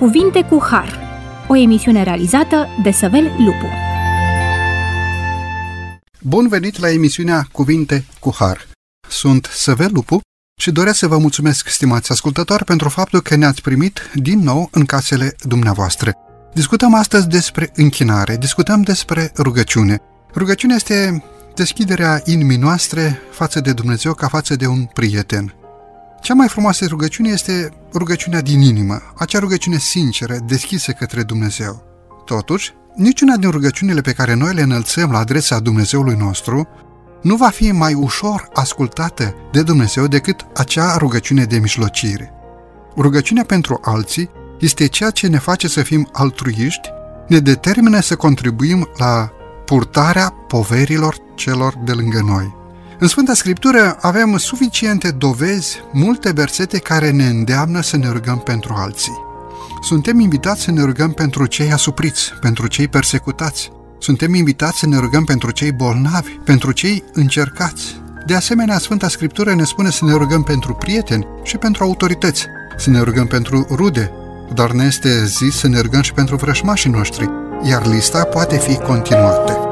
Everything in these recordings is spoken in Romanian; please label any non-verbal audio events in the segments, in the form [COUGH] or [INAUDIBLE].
Cuvinte cu Har, o emisiune realizată de Săvel Lupu. Bun venit la emisiunea Cuvinte cu Har. Sunt Săvel Lupu și doresc să vă mulțumesc, stimați ascultători, pentru faptul că ne-ați primit din nou în casele dumneavoastră. Discutăm astăzi despre închinare, discutăm despre rugăciune. Rugăciunea este deschiderea inimii noastre față de Dumnezeu ca față de un prieten. Cea mai frumoasă rugăciune este rugăciunea din inimă, acea rugăciune sinceră, deschisă către Dumnezeu. Totuși, niciuna din rugăciunile pe care noi le înălțăm la adresa Dumnezeului nostru nu va fi mai ușor ascultată de Dumnezeu decât acea rugăciune de mijlocire. Rugăciunea pentru alții este ceea ce ne face să fim altruiști, ne determină să contribuim la purtarea poverilor celor de lângă noi. În Sfânta Scriptură avem suficiente dovezi, multe versete care ne îndeamnă să ne rugăm pentru alții. Suntem invitați să ne rugăm pentru cei asupriți, pentru cei persecutați. Suntem invitați să ne rugăm pentru cei bolnavi, pentru cei încercați. De asemenea, Sfânta Scriptură ne spune să ne rugăm pentru prieteni și pentru autorități, să ne rugăm pentru rude, dar ne este zis să ne rugăm și pentru vrășmașii noștri, iar lista poate fi continuată.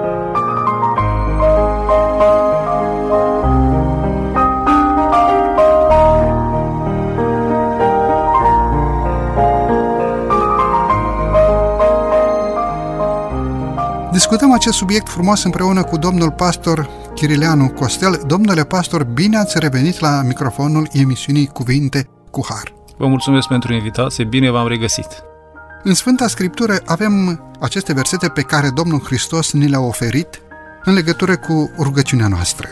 Discutăm acest subiect frumos împreună cu domnul pastor Chirileanu Costel. Domnule pastor, bine ați revenit la microfonul emisiunii Cuvinte cu Har. Vă mulțumesc pentru invitație, bine v-am regăsit. În Sfânta Scriptură avem aceste versete pe care Domnul Hristos ni le-a oferit în legătură cu rugăciunea noastră.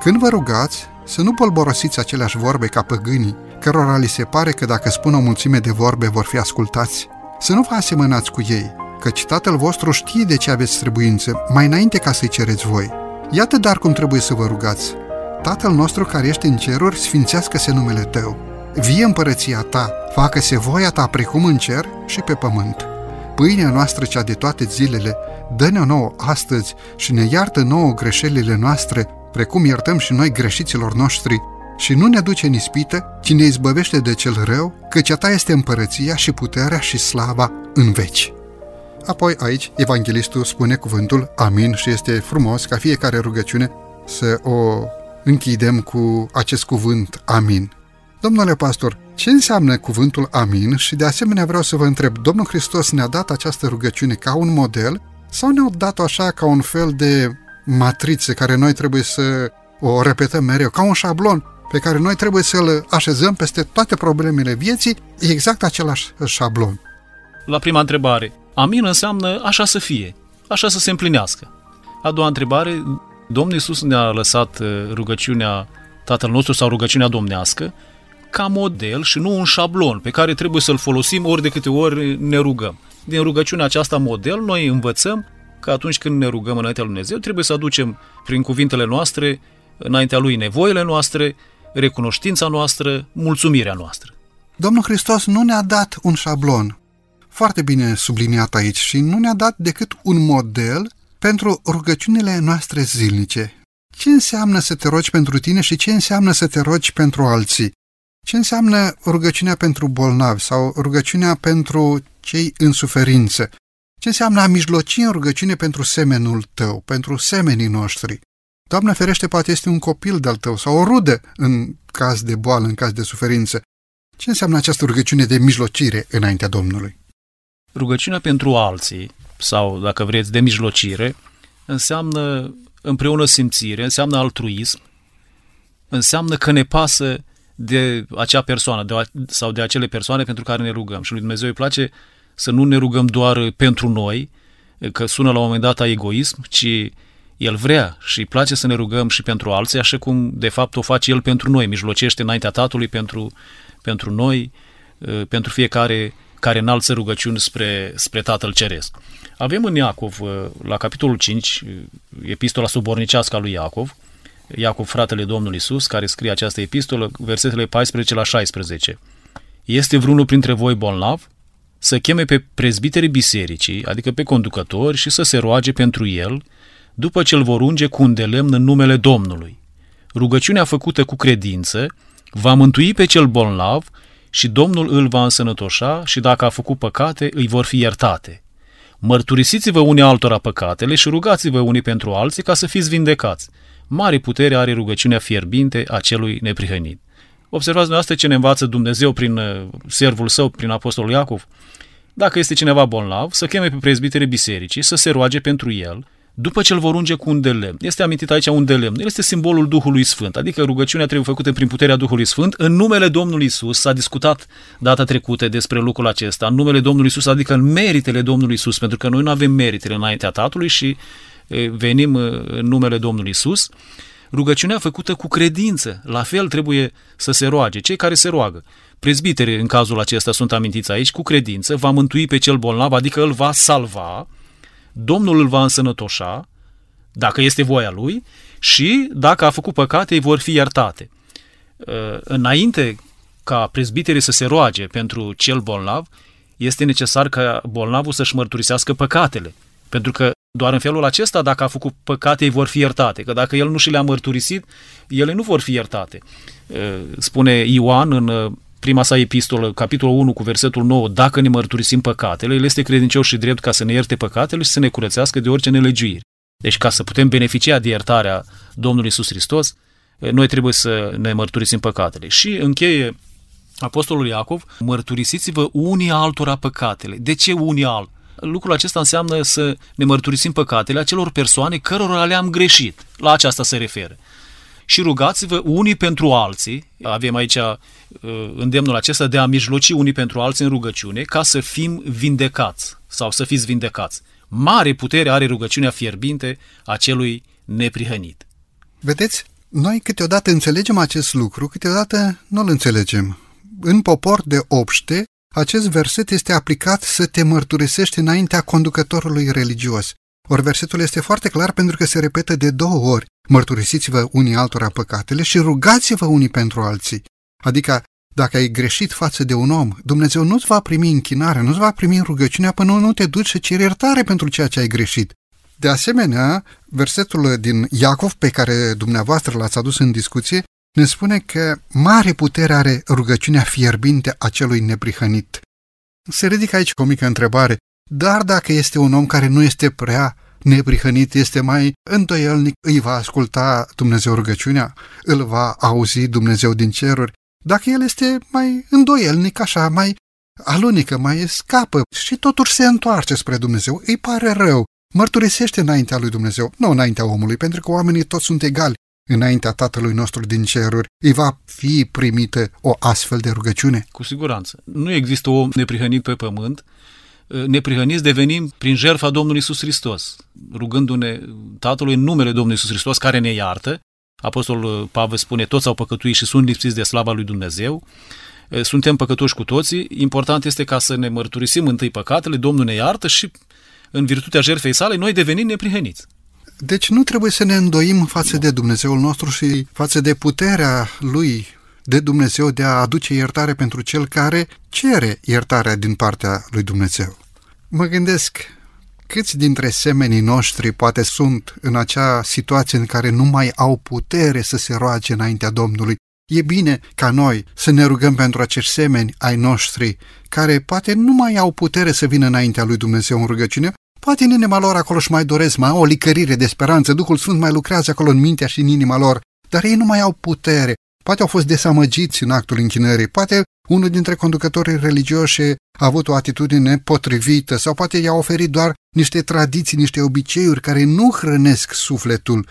Când vă rugați, să nu polborosiți aceleași vorbe ca păgânii, cărora li se pare că dacă spun o mulțime de vorbe vor fi ascultați. Să nu vă asemănați cu ei, căci Tatăl vostru știe de ce aveți trebuință, mai înainte ca să-i cereți voi. Iată dar cum trebuie să vă rugați. Tatăl nostru care ești în ceruri, sfințească-se numele Tău. Vie împărăția Ta, facă-se voia Ta precum în cer și pe pământ. Pâinea noastră cea de toate zilele, dă-ne nouă astăzi și ne iartă nouă greșelile noastre, precum iertăm și noi greșiților noștri, și nu ne duce în ispită, ci ne izbăvește de cel rău, căci a ta este împărăția și puterea și slava în veci. Apoi aici evanghelistul spune cuvântul Amin și este frumos ca fiecare rugăciune să o închidem cu acest cuvânt Amin. Domnule pastor, ce înseamnă cuvântul Amin și de asemenea vreau să vă întreb, Domnul Hristos ne-a dat această rugăciune ca un model sau ne-a dat-o așa ca un fel de matriță care noi trebuie să o repetăm mereu, ca un șablon pe care noi trebuie să-l așezăm peste toate problemele vieții, exact același șablon. La prima întrebare, Amin înseamnă așa să fie, așa să se împlinească. A doua întrebare, Domnul Iisus ne-a lăsat uh, rugăciunea Tatăl nostru sau rugăciunea domnească ca model și nu un șablon pe care trebuie să-l folosim ori de câte ori ne rugăm. Din rugăciunea aceasta model, noi învățăm că atunci când ne rugăm înaintea lui Dumnezeu, trebuie să aducem prin cuvintele noastre înaintea lui nevoile noastre, recunoștința noastră, mulțumirea noastră. Domnul Hristos nu ne-a dat un șablon, foarte bine subliniat aici și nu ne-a dat decât un model pentru rugăciunile noastre zilnice. Ce înseamnă să te rogi pentru tine și ce înseamnă să te rogi pentru alții? Ce înseamnă rugăciunea pentru bolnavi sau rugăciunea pentru cei în suferință? Ce înseamnă a mijloci în rugăciune pentru semenul tău, pentru semenii noștri? Doamne ferește, poate este un copil de-al tău sau o rudă în caz de boală, în caz de suferință. Ce înseamnă această rugăciune de mijlocire înaintea Domnului? Rugăciunea pentru alții, sau dacă vreți, de mijlocire, înseamnă împreună simțire, înseamnă altruism, înseamnă că ne pasă de acea persoană de, sau de acele persoane pentru care ne rugăm. Și lui Dumnezeu îi place să nu ne rugăm doar pentru noi, că sună la un moment dat a egoism, ci El vrea și îi place să ne rugăm și pentru alții, așa cum de fapt o face El pentru noi, mijlocește înaintea Tatălui pentru, pentru noi, pentru fiecare care înalță rugăciuni spre, spre Tatăl Ceresc. Avem în Iacov, uh, la capitolul 5, uh, epistola subornicească a lui Iacov, Iacov, fratele Domnului Isus, care scrie această epistolă, versetele 14 la 16. Este vreunul printre voi bolnav? Să cheme pe prezbiterii bisericii, adică pe conducători, și să se roage pentru el, după ce îl vor unge cu un de lemn în numele Domnului. Rugăciunea făcută cu credință va mântui pe cel bolnav și Domnul îl va însănătoșa și dacă a făcut păcate, îi vor fi iertate. Mărturisiți-vă unii altora păcatele și rugați-vă unii pentru alții ca să fiți vindecați. Mare putere are rugăciunea fierbinte a celui neprihănit. Observați dumneavoastră ce ne învață Dumnezeu prin uh, servul său, prin Apostolul Iacov. Dacă este cineva bolnav, să cheme pe prezbiterii bisericii, să se roage pentru el, după ce îl vor unge cu un de lemn. Este amintit aici un de lemn. El este simbolul Duhului Sfânt, adică rugăciunea trebuie făcută prin puterea Duhului Sfânt. În numele Domnului Isus s-a discutat data trecută despre lucrul acesta. În numele Domnului Isus, adică în meritele Domnului Isus, pentru că noi nu avem meritele înaintea Tatălui și venim în numele Domnului Isus. Rugăciunea făcută cu credință. La fel trebuie să se roage. Cei care se roagă. Prezbiteri în cazul acesta sunt amintiți aici, cu credință, va mântui pe cel bolnav, adică îl va salva, Domnul îl va însănătoșa, dacă este voia lui, și dacă a făcut păcate, îi vor fi iertate. Uh, înainte ca prezbiterii să se roage pentru cel bolnav, este necesar ca bolnavul să-și mărturisească păcatele. Pentru că doar în felul acesta, dacă a făcut păcate, îi vor fi iertate. Că dacă el nu și le-a mărturisit, ele nu vor fi iertate. Uh, spune Ioan în uh, prima sa epistolă, capitolul 1 cu versetul 9, dacă ne mărturisim păcatele, El este credincios și drept ca să ne ierte păcatele și să ne curățească de orice nelegiuire. Deci ca să putem beneficia de iertarea Domnului Isus Hristos, noi trebuie să ne mărturisim păcatele. Și încheie Apostolul Iacov, mărturisiți-vă unii altora păcatele. De ce unii alt? Lucrul acesta înseamnă să ne mărturisim păcatele acelor persoane cărora le-am greșit. La aceasta se referă și rugați-vă unii pentru alții, avem aici uh, îndemnul acesta de a mijloci unii pentru alții în rugăciune, ca să fim vindecați sau să fiți vindecați. Mare putere are rugăciunea fierbinte a celui neprihănit. Vedeți, noi câteodată înțelegem acest lucru, câteodată nu îl înțelegem. În popor de obște, acest verset este aplicat să te mărturisești înaintea conducătorului religios. Ori versetul este foarte clar pentru că se repetă de două ori. Mărturisiți-vă unii altora păcatele și rugați-vă unii pentru alții. Adică, dacă ai greșit față de un om, Dumnezeu nu-ți va primi închinare, nu-ți va primi rugăciunea până nu te duci să ceri iertare pentru ceea ce ai greșit. De asemenea, versetul din Iacov pe care dumneavoastră l-ați adus în discuție ne spune că mare putere are rugăciunea fierbinte a celui neprihănit. Se ridică aici o mică întrebare. Dar dacă este un om care nu este prea neprihănit, este mai întoielnic, îi va asculta Dumnezeu rugăciunea, îl va auzi Dumnezeu din ceruri. Dacă el este mai îndoielnic, așa, mai alunică, mai scapă și totuși se întoarce spre Dumnezeu, îi pare rău, mărturisește înaintea lui Dumnezeu, nu înaintea omului, pentru că oamenii toți sunt egali înaintea Tatălui nostru din ceruri, îi va fi primită o astfel de rugăciune? Cu siguranță. Nu există om neprihănit pe pământ neprihăniți devenim prin jertfa Domnului Isus Hristos, rugându-ne Tatălui în numele Domnului Isus Hristos care ne iartă. Apostolul Pavel spune, toți au păcătuit și sunt lipsiți de slava lui Dumnezeu. Suntem păcătoși cu toții. Important este ca să ne mărturisim întâi păcatele, Domnul ne iartă și în virtutea jertfei sale noi devenim neprihăniți. Deci nu trebuie să ne îndoim față de Dumnezeul nostru și față de puterea Lui de Dumnezeu de a aduce iertare pentru cel care cere iertarea din partea lui Dumnezeu. Mă gândesc câți dintre semenii noștri poate sunt în acea situație în care nu mai au putere să se roage înaintea Domnului. E bine ca noi să ne rugăm pentru acești semeni ai noștri care poate nu mai au putere să vină înaintea lui Dumnezeu în rugăciune, poate în inima lor acolo și mai doresc, mai au o licărire de speranță, Duhul Sfânt mai lucrează acolo în mintea și în inima lor, dar ei nu mai au putere, Poate au fost desamăgiți în actul închinării, poate unul dintre conducătorii religioși a avut o atitudine potrivită sau poate i-a oferit doar niște tradiții, niște obiceiuri care nu hrănesc sufletul.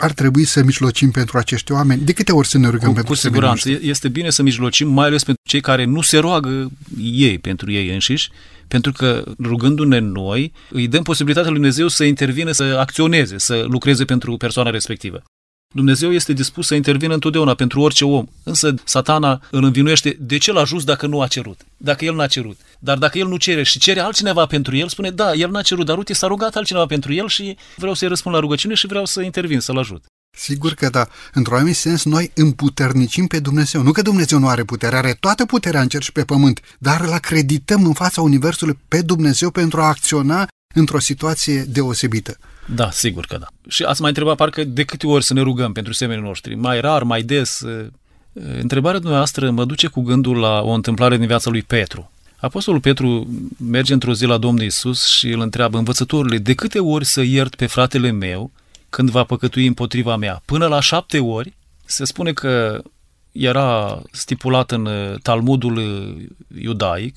Ar trebui să mijlocim pentru acești oameni. De câte ori să ne rugăm cu, pentru Cu siguranță. Este bine să mijlocim, mai ales pentru cei care nu se roagă ei pentru ei înșiși, pentru că rugându-ne noi, îi dăm posibilitatea lui Dumnezeu să intervină, să acționeze, să lucreze pentru persoana respectivă. Dumnezeu este dispus să intervină întotdeauna pentru orice om, însă satana îl învinuiește de ce l-a just dacă nu a cerut, dacă el n-a cerut. Dar dacă el nu cere și cere altcineva pentru el, spune, da, el n-a cerut, dar uite, s-a rugat altcineva pentru el și vreau să-i răspund la rugăciune și vreau să intervin, să-l ajut. Sigur că da. Într-un anumit sens, noi împuternicim pe Dumnezeu. Nu că Dumnezeu nu are putere, are toată puterea în cer și pe pământ, dar îl acredităm în fața Universului pe Dumnezeu pentru a acționa într-o situație deosebită. Da, sigur că da. Și ați mai întrebat parcă de câte ori să ne rugăm pentru semenii noștri. Mai rar, mai des, Întrebarea dumneavoastră mă duce cu gândul la o întâmplare din viața lui Petru. Apostolul Petru merge într-o zi la Domnul Isus și îl întreabă, învățătorule, de câte ori să iert pe fratele meu când va păcătui împotriva mea? Până la șapte ori? Se spune că era stipulat în Talmudul iudaic,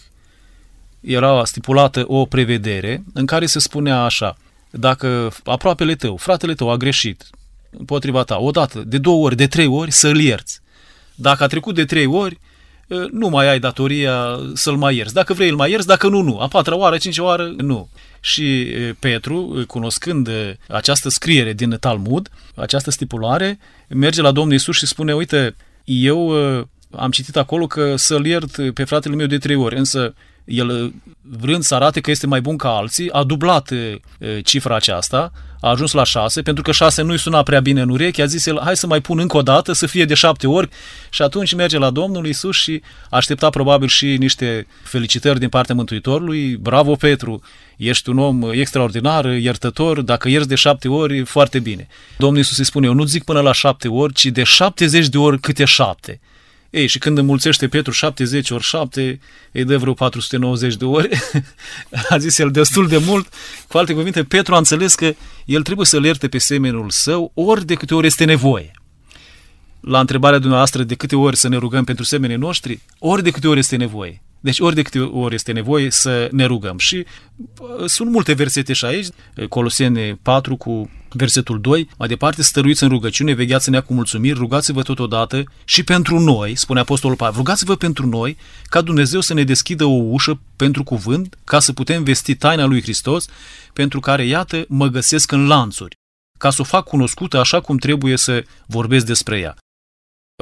era stipulată o prevedere în care se spunea așa, dacă aproapele tău, fratele tău a greșit împotriva ta, odată, de două ori, de trei ori, să-l ierți. Dacă a trecut de trei ori, nu mai ai datoria să-l mai ierți. Dacă vrei, îl mai ierți, dacă nu, nu. A patra oară, a cincea oară, nu. Și Petru, cunoscând această scriere din Talmud, această stipulare, merge la Domnul Isus și spune, uite, eu am citit acolo că să-l iert pe fratele meu de trei ori, însă el, vrând să arate că este mai bun ca alții, a dublat cifra aceasta, a ajuns la șase, pentru că șase nu-i suna prea bine în urechi, a zis el, hai să mai pun încă o dată, să fie de șapte ori și atunci merge la Domnul Isus și aștepta probabil și niște felicitări din partea Mântuitorului. Bravo, Petru, ești un om extraordinar, iertător, dacă ierți de șapte ori, foarte bine. Domnul Isus îi spune, eu nu zic până la șapte ori, ci de șaptezeci de ori câte șapte. Ei, și când înmulțește Petru 70 ori 7, îi dă vreo 490 de ori. [LAUGHS] a zis el destul de mult. Cu alte cuvinte, Petru a înțeles că el trebuie să-l ierte pe semenul său ori de câte ori este nevoie. La întrebarea dumneavoastră de câte ori să ne rugăm pentru semenii noștri, ori de câte ori este nevoie. Deci ori de câte ori este nevoie să ne rugăm. Și uh, sunt multe versete și aici, Colosene 4 cu versetul 2, mai departe, stăruiți în rugăciune, vegheați-ne cu mulțumiri, rugați-vă totodată și pentru noi, spune Apostolul Pavel, rugați-vă pentru noi ca Dumnezeu să ne deschidă o ușă pentru cuvânt, ca să putem vesti taina lui Hristos, pentru care, iată, mă găsesc în lanțuri, ca să o fac cunoscută așa cum trebuie să vorbesc despre ea.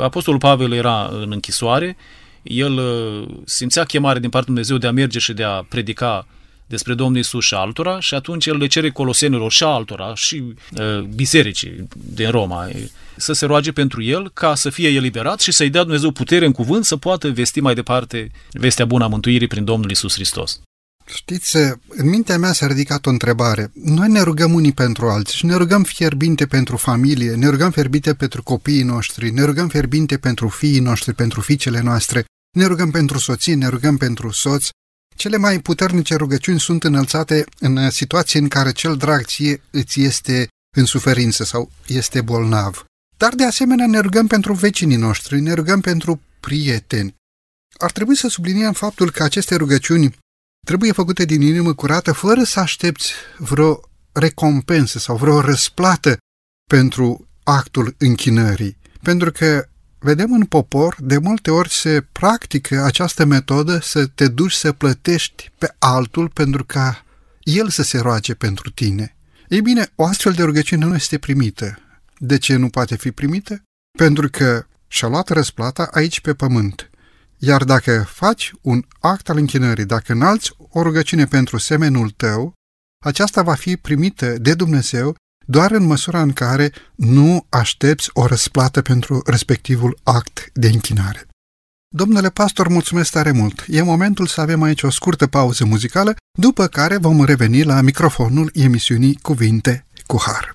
Apostolul Pavel era în închisoare el uh, simțea chemare din partea Dumnezeu de a merge și de a predica despre Domnul Isus și altora și atunci el le cere colosenilor și altora și uh, bisericii din Roma să se roage pentru el ca să fie eliberat și să-i dea Dumnezeu putere în cuvânt să poată vesti mai departe vestea bună a mântuirii prin Domnul Isus Hristos. Știți, în mintea mea s-a ridicat o întrebare. Noi ne rugăm unii pentru alții și ne rugăm fierbinte pentru familie, ne rugăm fierbinte pentru copiii noștri, ne rugăm fierbinte pentru fiii noștri, pentru fiicele noastre, ne rugăm pentru soții, ne rugăm pentru soți. Cele mai puternice rugăciuni sunt înălțate în situații în care cel drag ție îți este în suferință sau este bolnav. Dar de asemenea ne rugăm pentru vecinii noștri, ne rugăm pentru prieteni. Ar trebui să subliniem faptul că aceste rugăciuni trebuie făcute din inimă curată, fără să aștepți vreo recompensă sau vreo răsplată pentru actul închinării. Pentru că vedem în popor, de multe ori se practică această metodă să te duci să plătești pe altul pentru ca el să se roage pentru tine. Ei bine, o astfel de rugăciune nu este primită. De ce nu poate fi primită? Pentru că și-a luat răsplata aici pe pământ. Iar dacă faci un act al închinării, dacă înalți o rugăciune pentru semenul tău, aceasta va fi primită de Dumnezeu doar în măsura în care nu aștepți o răsplată pentru respectivul act de închinare. Domnule pastor, mulțumesc tare mult. E momentul să avem aici o scurtă pauză muzicală, după care vom reveni la microfonul emisiunii Cuvinte cu Har.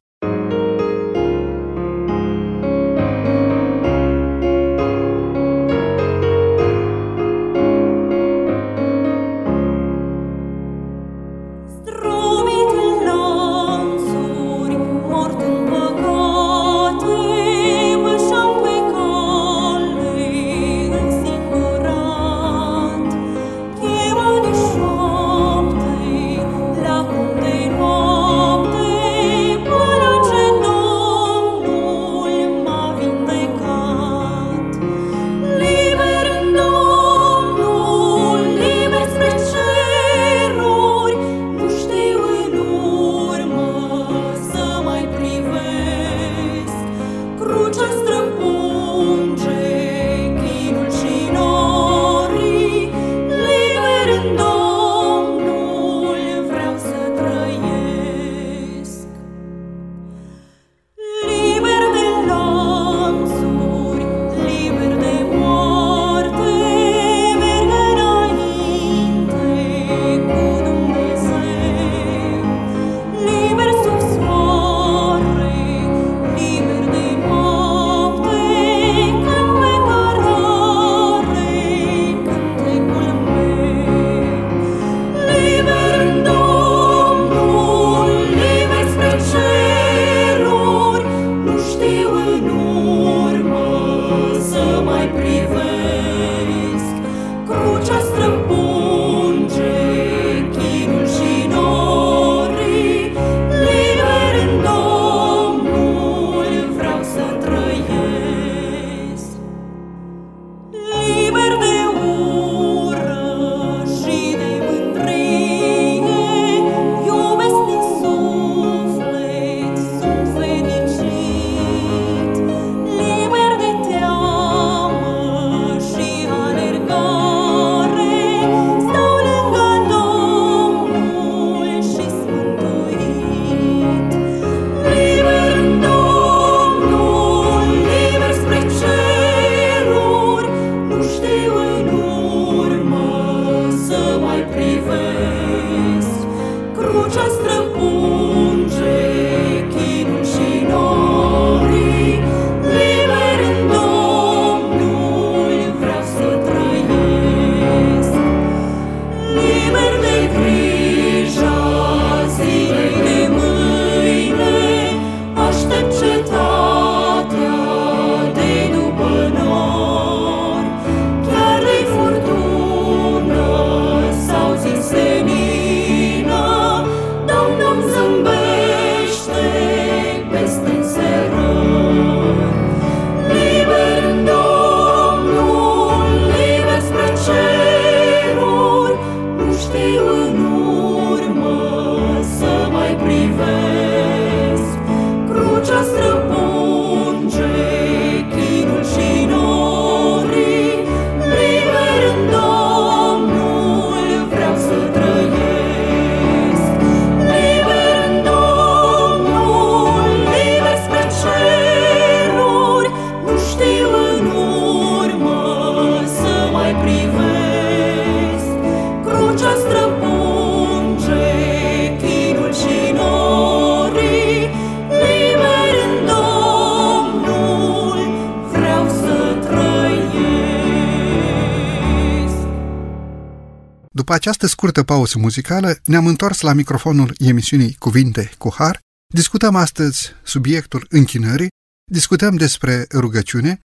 După această scurtă pauză muzicală, ne-am întors la microfonul emisiunii Cuvinte cu Har. Discutăm astăzi subiectul închinării, discutăm despre rugăciune,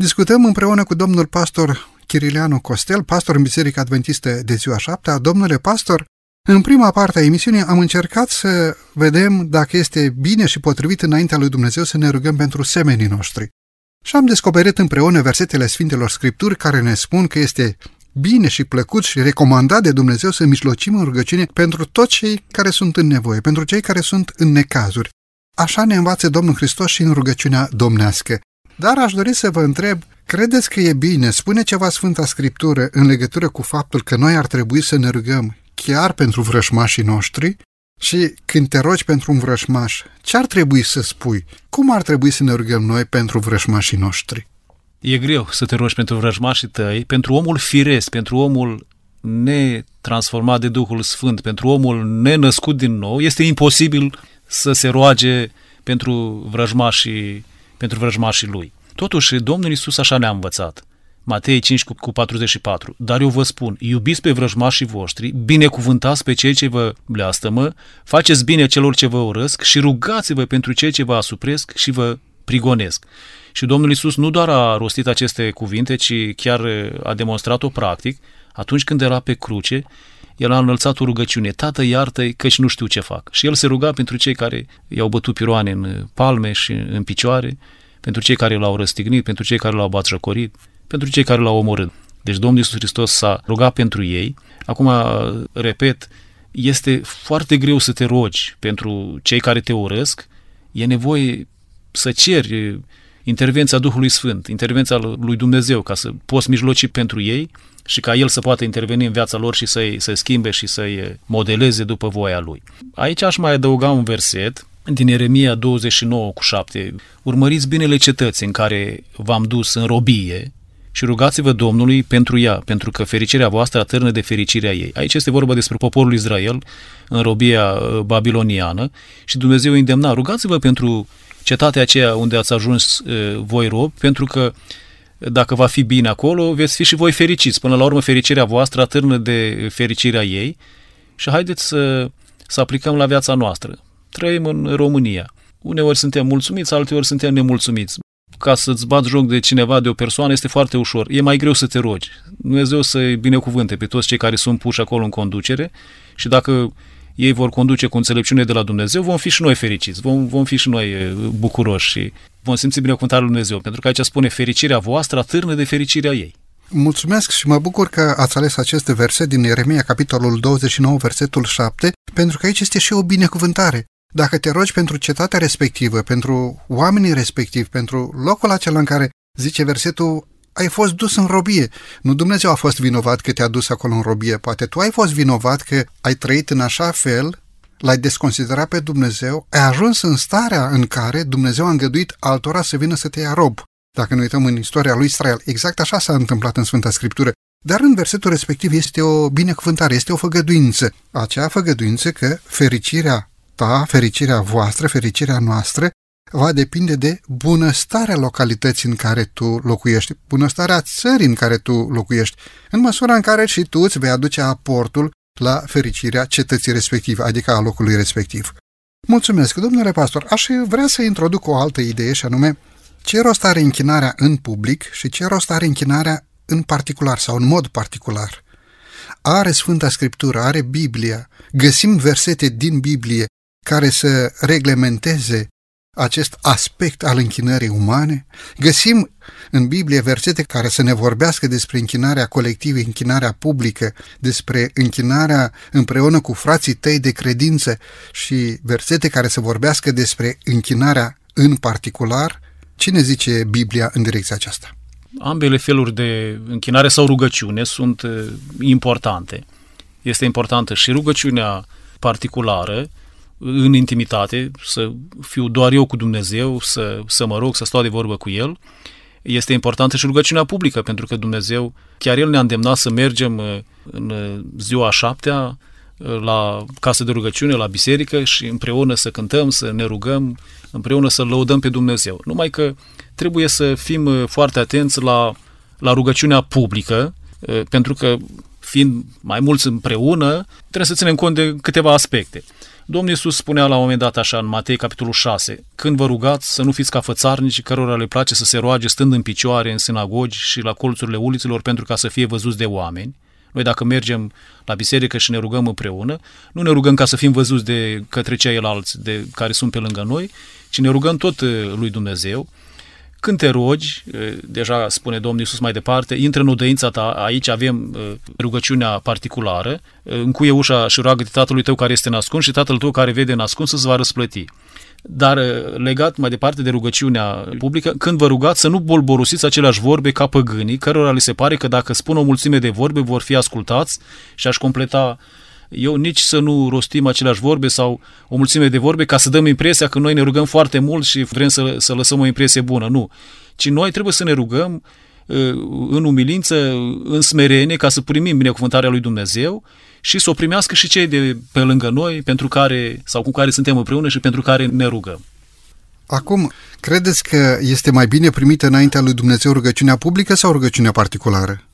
discutăm împreună cu domnul pastor Chirileanu Costel, pastor în Biserica Adventistă de ziua șaptea. Domnule pastor, în prima parte a emisiunii am încercat să vedem dacă este bine și potrivit înaintea lui Dumnezeu să ne rugăm pentru semenii noștri. Și am descoperit împreună versetele Sfintelor Scripturi care ne spun că este bine și plăcut și recomandat de Dumnezeu să mijlocim în rugăciune pentru toți cei care sunt în nevoie, pentru cei care sunt în necazuri. Așa ne învață Domnul Hristos și în rugăciunea domnească. Dar aș dori să vă întreb, credeți că e bine, spune ceva Sfânta Scriptură în legătură cu faptul că noi ar trebui să ne rugăm chiar pentru vrășmașii noștri? Și când te rogi pentru un vrășmaș, ce ar trebui să spui? Cum ar trebui să ne rugăm noi pentru vrășmașii noștri? E greu să te rogi pentru vrăjmașii tăi, pentru omul firesc, pentru omul netransformat de Duhul Sfânt, pentru omul nenăscut din nou, este imposibil să se roage pentru vrăjmașii, pentru vrăjmașii lui. Totuși, Domnul Iisus așa ne-a învățat. Matei 5 cu 44. Dar eu vă spun, iubiți pe vrăjmașii voștri, binecuvântați pe cei ce vă bleastămă, faceți bine celor ce vă urăsc și rugați-vă pentru cei ce vă asupresc și vă prigonesc. Și Domnul Isus nu doar a rostit aceste cuvinte, ci chiar a demonstrat-o practic. Atunci când era pe cruce, el a înălțat o rugăciune, Tată iartă-i căci nu știu ce fac. Și el se ruga pentru cei care i-au bătut piroane în palme și în picioare, pentru cei care l-au răstignit, pentru cei care l-au batjăcorit, pentru cei care l-au omorât. Deci Domnul Iisus Hristos s-a rugat pentru ei. Acum, repet, este foarte greu să te rogi pentru cei care te urăsc. E nevoie să ceri intervenția Duhului Sfânt, intervenția lui Dumnezeu, ca să poți mijloci pentru ei și ca El să poată interveni în viața lor și să-i, să schimbe și să-i modeleze după voia Lui. Aici aș mai adăuga un verset din Ieremia 29 cu 7. Urmăriți binele cetății în care v-am dus în robie și rugați-vă Domnului pentru ea, pentru că fericirea voastră atârnă de fericirea ei. Aici este vorba despre poporul Israel în robia uh, babiloniană și Dumnezeu îndemna, rugați-vă pentru cetatea aceea unde ați ajuns voi rob, pentru că dacă va fi bine acolo, veți fi și voi fericiți. Până la urmă, fericirea voastră atârnă de fericirea ei și haideți să, să aplicăm la viața noastră. Trăim în România. Uneori suntem mulțumiți, alteori suntem nemulțumiți. Ca să-ți bați joc de cineva, de o persoană, este foarte ușor. E mai greu să te rogi. Dumnezeu să-i binecuvânte pe toți cei care sunt puși acolo în conducere și dacă ei vor conduce cu înțelepciune de la Dumnezeu, vom fi și noi fericiți, vom, vom fi și noi bucuroși și vom simți binecuvântarea lui Dumnezeu, pentru că aici spune fericirea voastră atârnă de fericirea ei. Mulțumesc și mă bucur că ați ales aceste verse din Ieremia, capitolul 29, versetul 7, pentru că aici este și o binecuvântare. Dacă te rogi pentru cetatea respectivă, pentru oamenii respectivi, pentru locul acela în care, zice versetul, ai fost dus în robie. Nu Dumnezeu a fost vinovat că te-a dus acolo în robie, poate tu ai fost vinovat că ai trăit în așa fel, l-ai desconsiderat pe Dumnezeu, ai ajuns în starea în care Dumnezeu a îngăduit altora să vină să te ia rob. Dacă ne uităm în istoria lui Israel, exact așa s-a întâmplat în Sfânta Scriptură. Dar în versetul respectiv este o binecuvântare, este o făgăduință. Acea făgăduință că fericirea ta, fericirea voastră, fericirea noastră va depinde de bunăstarea localității în care tu locuiești, bunăstarea țării în care tu locuiești, în măsura în care și tu îți vei aduce aportul la fericirea cetății respective, adică a locului respectiv. Mulțumesc, domnule pastor. Aș vrea să introduc o altă idee și anume ce rost are închinarea în public și ce rost are închinarea în particular sau în mod particular. Are Sfânta Scriptură, are Biblia, găsim versete din Biblie care să reglementeze acest aspect al închinării umane? Găsim în Biblie versete care să ne vorbească despre închinarea colectivă, închinarea publică, despre închinarea împreună cu frații tăi de credință și versete care să vorbească despre închinarea în particular? Cine zice Biblia în direcția aceasta? Ambele feluri de închinare sau rugăciune sunt uh, importante. Este importantă și rugăciunea particulară, în intimitate, să fiu doar eu cu Dumnezeu, să, să mă rog, să stau de vorbă cu El. Este importantă și rugăciunea publică, pentru că Dumnezeu, chiar El ne-a îndemnat să mergem uh, în uh, ziua șaptea uh, la casă de rugăciune, la biserică și împreună să cântăm, să ne rugăm, împreună să lăudăm pe Dumnezeu. Numai că trebuie să fim foarte atenți la, la rugăciunea publică, pentru că fiind mai mulți împreună, trebuie să ținem cont de câteva aspecte. Domnul Iisus spunea la un moment dat așa în Matei capitolul 6, când vă rugați să nu fiți ca fățarnici cărora le place să se roage stând în picioare în sinagogi și la colțurile uliților pentru ca să fie văzuți de oameni. Noi dacă mergem la biserică și ne rugăm împreună, nu ne rugăm ca să fim văzuți de către ceilalți de care sunt pe lângă noi, ci ne rugăm tot uh, lui Dumnezeu când te rogi, deja spune Domnul Iisus mai departe, intră în odăința ta, aici avem rugăciunea particulară, încuie ușa și roagă de tatălui tău care este nascuns și tatăl tău care vede nascuns să-ți va răsplăti. Dar legat mai departe de rugăciunea publică, când vă rugați să nu bolborosiți aceleași vorbe ca păgânii, cărora li se pare că dacă spun o mulțime de vorbe vor fi ascultați și aș completa eu nici să nu rostim aceleași vorbe sau o mulțime de vorbe ca să dăm impresia că noi ne rugăm foarte mult și vrem să, să lăsăm o impresie bună. Nu. Ci noi trebuie să ne rugăm uh, în umilință, în smerenie, ca să primim binecuvântarea lui Dumnezeu și să o primească și cei de pe lângă noi, pentru care, sau cu care suntem împreună și pentru care ne rugăm. Acum, credeți că este mai bine primită înaintea lui Dumnezeu rugăciunea publică sau rugăciunea particulară?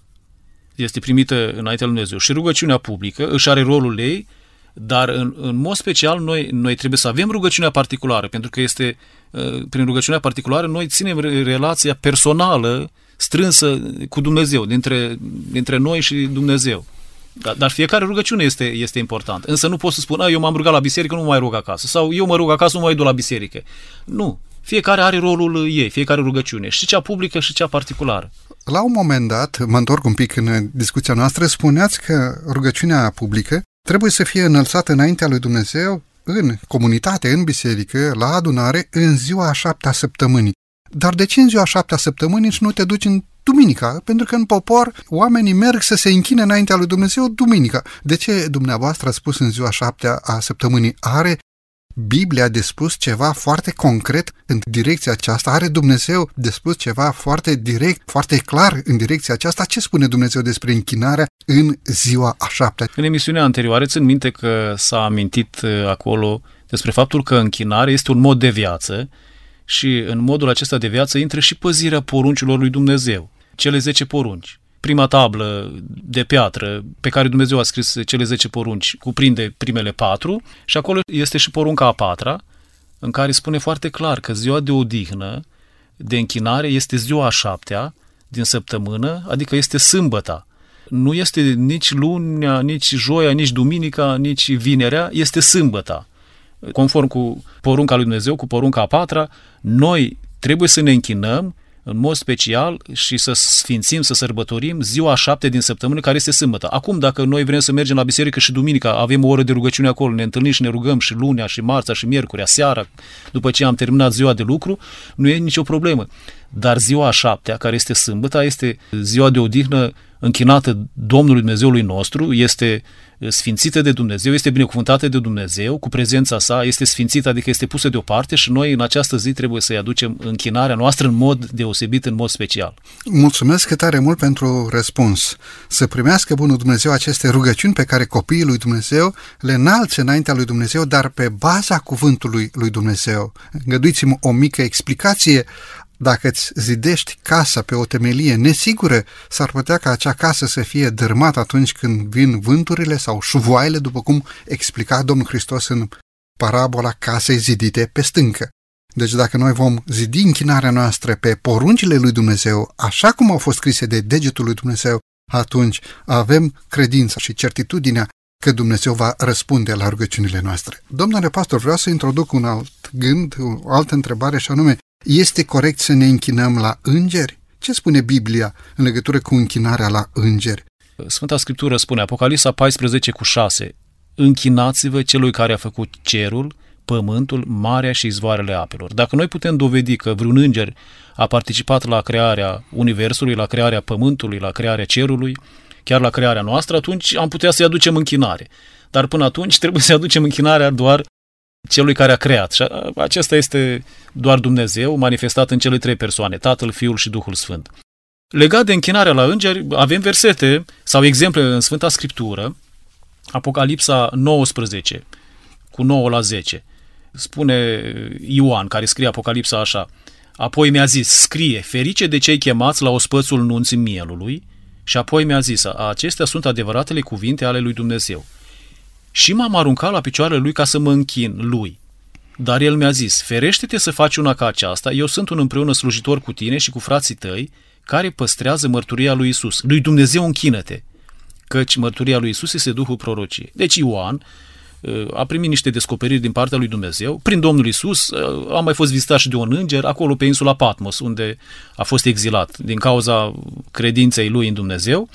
Este primită înaintea lui Dumnezeu. Și rugăciunea publică își are rolul ei, dar în, în mod special noi, noi trebuie să avem rugăciunea particulară, pentru că este uh, prin rugăciunea particulară noi ținem relația personală strânsă cu Dumnezeu, dintre, dintre noi și Dumnezeu. Dar, dar fiecare rugăciune este, este important. Însă nu pot să spun, eu m-am rugat la biserică, nu mai rog acasă. Sau eu mă rog acasă, nu mai duc la biserică. Nu. Fiecare are rolul ei, fiecare rugăciune. Și cea publică și cea particulară. La un moment dat, mă întorc un pic în discuția noastră, spuneați că rugăciunea publică trebuie să fie înălțată înaintea lui Dumnezeu în comunitate, în biserică, la adunare, în ziua a șaptea săptămânii. Dar de ce în ziua a șaptea săptămânii și nu te duci în duminica? Pentru că în popor oamenii merg să se închine înaintea lui Dumnezeu duminica. De ce dumneavoastră a spus în ziua șaptea a săptămânii? Are Biblia de spus ceva foarte concret în direcția aceasta? Are Dumnezeu de spus ceva foarte direct, foarte clar în direcția aceasta? Ce spune Dumnezeu despre închinarea în ziua a șaptea? În emisiunea anterioară țin minte că s-a amintit uh, acolo despre faptul că închinarea este un mod de viață și în modul acesta de viață intră și păzirea poruncilor lui Dumnezeu, cele 10 porunci prima tablă de piatră pe care Dumnezeu a scris cele 10 porunci cuprinde primele patru și acolo este și porunca a patra, în care spune foarte clar că ziua de odihnă, de închinare, este ziua a șaptea din săptămână, adică este sâmbăta. Nu este nici lunea, nici joia, nici duminica, nici vinerea, este sâmbăta. Conform cu porunca lui Dumnezeu, cu porunca a patra, noi trebuie să ne închinăm în mod special și să sfințim, să sărbătorim ziua șapte din săptămână, care este sâmbătă. Acum, dacă noi vrem să mergem la biserică și duminica, avem o oră de rugăciune acolo, ne întâlnim și ne rugăm și lunea, și marța, și miercurea, seara, după ce am terminat ziua de lucru, nu e nicio problemă. Dar ziua a șaptea, care este sâmbătă, este ziua de odihnă închinată Domnului Dumnezeului nostru, este sfințită de Dumnezeu, este binecuvântată de Dumnezeu, cu prezența sa, este sfințită, adică este pusă deoparte și noi în această zi trebuie să-i aducem închinarea noastră în mod deosebit, în mod special. Mulțumesc tare mult pentru răspuns. Să primească Bunul Dumnezeu aceste rugăciuni pe care copiii lui Dumnezeu le înalțe înaintea lui Dumnezeu, dar pe baza cuvântului lui Dumnezeu. Îngăduiți-mi o mică explicație dacă îți zidești casa pe o temelie nesigură, s-ar putea ca acea casă să fie dărmată atunci când vin vânturile sau șuvoaile, după cum explica Domnul Hristos în parabola casei zidite pe stâncă. Deci dacă noi vom zidi închinarea noastră pe poruncile lui Dumnezeu, așa cum au fost scrise de degetul lui Dumnezeu, atunci avem credința și certitudinea că Dumnezeu va răspunde la rugăciunile noastre. Domnule pastor, vreau să introduc un alt gând, o altă întrebare și anume, este corect să ne închinăm la îngeri? Ce spune Biblia în legătură cu închinarea la îngeri? Sfânta Scriptură spune, Apocalipsa 14 cu 6, Închinați-vă celui care a făcut cerul, pământul, marea și izvoarele apelor. Dacă noi putem dovedi că vreun înger a participat la crearea Universului, la crearea Pământului, la crearea Cerului, chiar la crearea noastră, atunci am putea să-i aducem închinare. Dar până atunci trebuie să-i aducem închinarea doar celui care a creat. Și acesta este doar Dumnezeu, manifestat în cele trei persoane, Tatăl, Fiul și Duhul Sfânt. Legat de închinarea la îngeri, avem versete sau exemple în Sfânta Scriptură, Apocalipsa 19, cu 9 la 10. Spune Ioan, care scrie Apocalipsa așa, Apoi mi-a zis, scrie, ferice de cei chemați la ospățul nunții mielului, Și apoi mi-a zis, acestea sunt adevăratele cuvinte ale lui Dumnezeu. Și m-am aruncat la picioarele lui ca să mă închin lui. Dar el mi-a zis, ferește-te să faci una ca aceasta, eu sunt un împreună slujitor cu tine și cu frații tăi, care păstrează mărturia lui Isus. Lui Dumnezeu închină-te, căci mărturia lui Isus este Duhul prorociei. Deci Ioan uh, a primit niște descoperiri din partea lui Dumnezeu. Prin Domnul Isus uh, a mai fost vizitat și de un înger acolo pe insula Patmos, unde a fost exilat din cauza credinței lui în Dumnezeu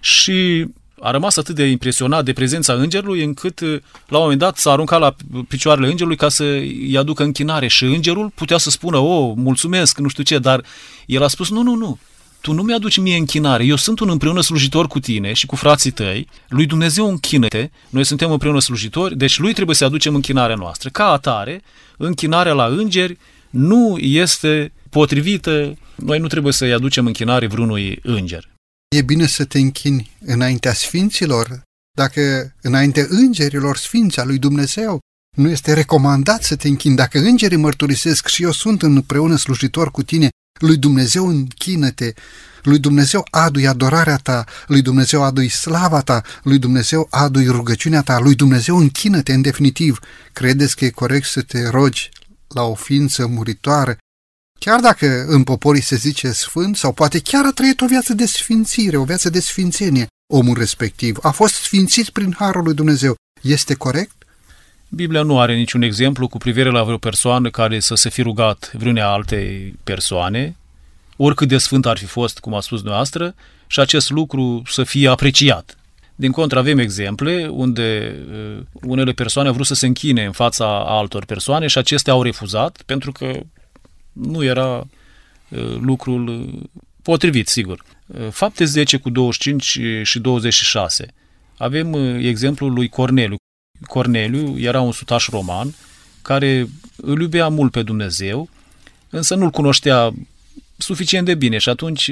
și a rămas atât de impresionat de prezența îngerului încât uh, la un moment dat s-a aruncat la picioarele îngerului ca să-i aducă închinare și îngerul putea să spună, o, mulțumesc, nu știu ce, dar el a spus, nu, nu, nu, tu nu mi-aduci mie închinare, eu sunt un împreună slujitor cu tine și cu frații tăi, lui Dumnezeu închină-te, noi suntem împreună slujitori, deci lui trebuie să aducem închinarea noastră. Ca atare, închinarea la îngeri nu este potrivită, noi nu trebuie să-i aducem închinare vreunui înger. E bine să te închini înaintea sfinților, dacă înainte îngerilor sfinți a lui Dumnezeu, nu este recomandat să te închini. Dacă îngerii mărturisesc și eu sunt împreună slujitor cu tine, lui Dumnezeu închină-te, lui Dumnezeu adui adorarea ta, lui Dumnezeu adui slava ta, lui Dumnezeu adui rugăciunea ta, lui Dumnezeu închină-te în definitiv. Credeți că e corect să te rogi la o ființă muritoare, chiar dacă în poporii se zice sfânt sau poate chiar a trăit o viață de sfințire, o viață de sfințenie, omul respectiv, a fost sfințit prin Harul lui Dumnezeu. Este corect? Biblia nu are niciun exemplu cu privire la vreo persoană care să se fi rugat vreunea alte persoane, oricât de sfânt ar fi fost, cum a spus noastră, și acest lucru să fie apreciat. Din contră, avem exemple unde uh, unele persoane au vrut să se închine în fața altor persoane și acestea au refuzat pentru că nu era uh, lucrul uh, potrivit, sigur. Uh, fapte 10 cu 25 și 26. Avem uh, exemplul lui Corneliu. Corneliu era un sutaș roman care îl iubea mult pe Dumnezeu, însă nu-l cunoștea suficient de bine și atunci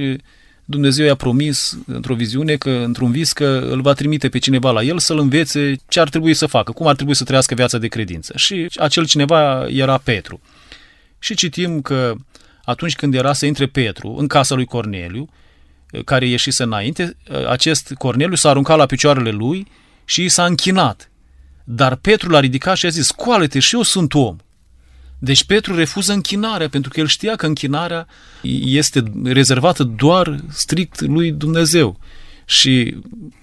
Dumnezeu i-a promis într-o viziune că, într-un vis, că îl va trimite pe cineva la el să-l învețe ce ar trebui să facă, cum ar trebui să trăiască viața de credință. Și acel cineva era Petru. Și citim că atunci când era să intre Petru în casa lui Corneliu, care ieșise înainte, acest Corneliu s-a aruncat la picioarele lui și i s-a închinat. Dar Petru l-a ridicat și a zis, scoală-te și eu sunt om. Deci Petru refuză închinarea, pentru că el știa că închinarea este rezervată doar strict lui Dumnezeu. Și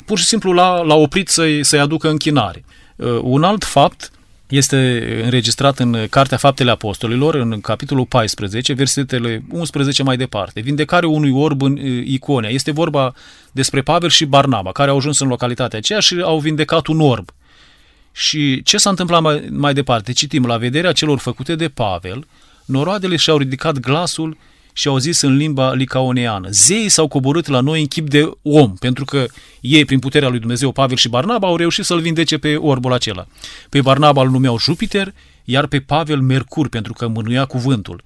pur și simplu l-a, l-a oprit să-i, să-i aducă închinare. Uh, un alt fapt este înregistrat în Cartea Faptele Apostolilor, în capitolul 14, versetele 11 mai departe. Vindecare unui orb în uh, Iconia. Este vorba despre Pavel și Barnaba, care au ajuns în localitatea aceea și au vindecat un orb. Și ce s-a întâmplat mai, mai departe? Citim, la vederea celor făcute de Pavel, noroadele și-au ridicat glasul și au zis în limba licaoneană, zeii s-au coborât la noi în chip de om, pentru că ei, prin puterea lui Dumnezeu, Pavel și Barnaba, au reușit să-l vindece pe orbul acela. Pe Barnaba îl numeau Jupiter, iar pe Pavel Mercur, pentru că mânuia cuvântul.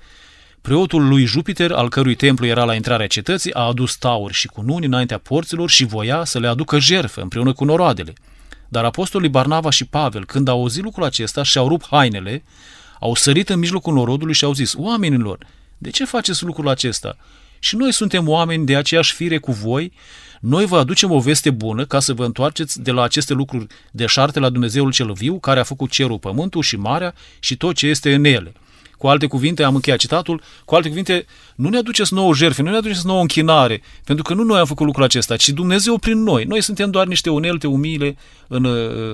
Preotul lui Jupiter, al cărui templu era la intrarea cetății, a adus tauri și cununi înaintea porților și voia să le aducă jertfă împreună cu noroadele. Dar apostolii Barnava și Pavel, când au auzit lucrul acesta și au rupt hainele, au sărit în mijlocul norodului și au zis, oamenilor, de ce faceți lucrul acesta? Și noi suntem oameni de aceeași fire cu voi, noi vă aducem o veste bună ca să vă întoarceți de la aceste lucruri de șarte la Dumnezeul cel viu, care a făcut cerul, pământul și marea și tot ce este în ele. Cu alte cuvinte, am încheiat citatul, cu alte cuvinte, nu ne aduceți nouă jertfe, nu ne aduceți nouă închinare, pentru că nu noi am făcut lucrul acesta, ci Dumnezeu prin noi. Noi suntem doar niște unelte umile în,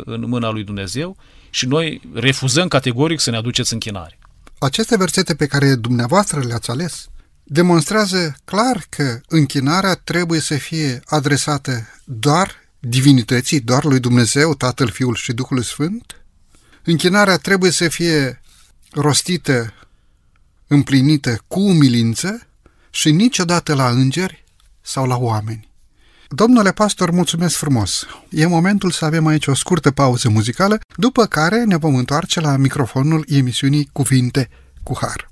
în mâna lui Dumnezeu și noi refuzăm categoric să ne aduceți închinare. Aceste versete pe care dumneavoastră le-ați ales demonstrează clar că închinarea trebuie să fie adresată doar divinității, doar lui Dumnezeu, Tatăl, Fiul și Duhul Sfânt. Închinarea trebuie să fie rostită, împlinită cu umilință și niciodată la îngeri sau la oameni. Domnule pastor, mulțumesc frumos! E momentul să avem aici o scurtă pauză muzicală, după care ne vom întoarce la microfonul emisiunii Cuvinte cu Har.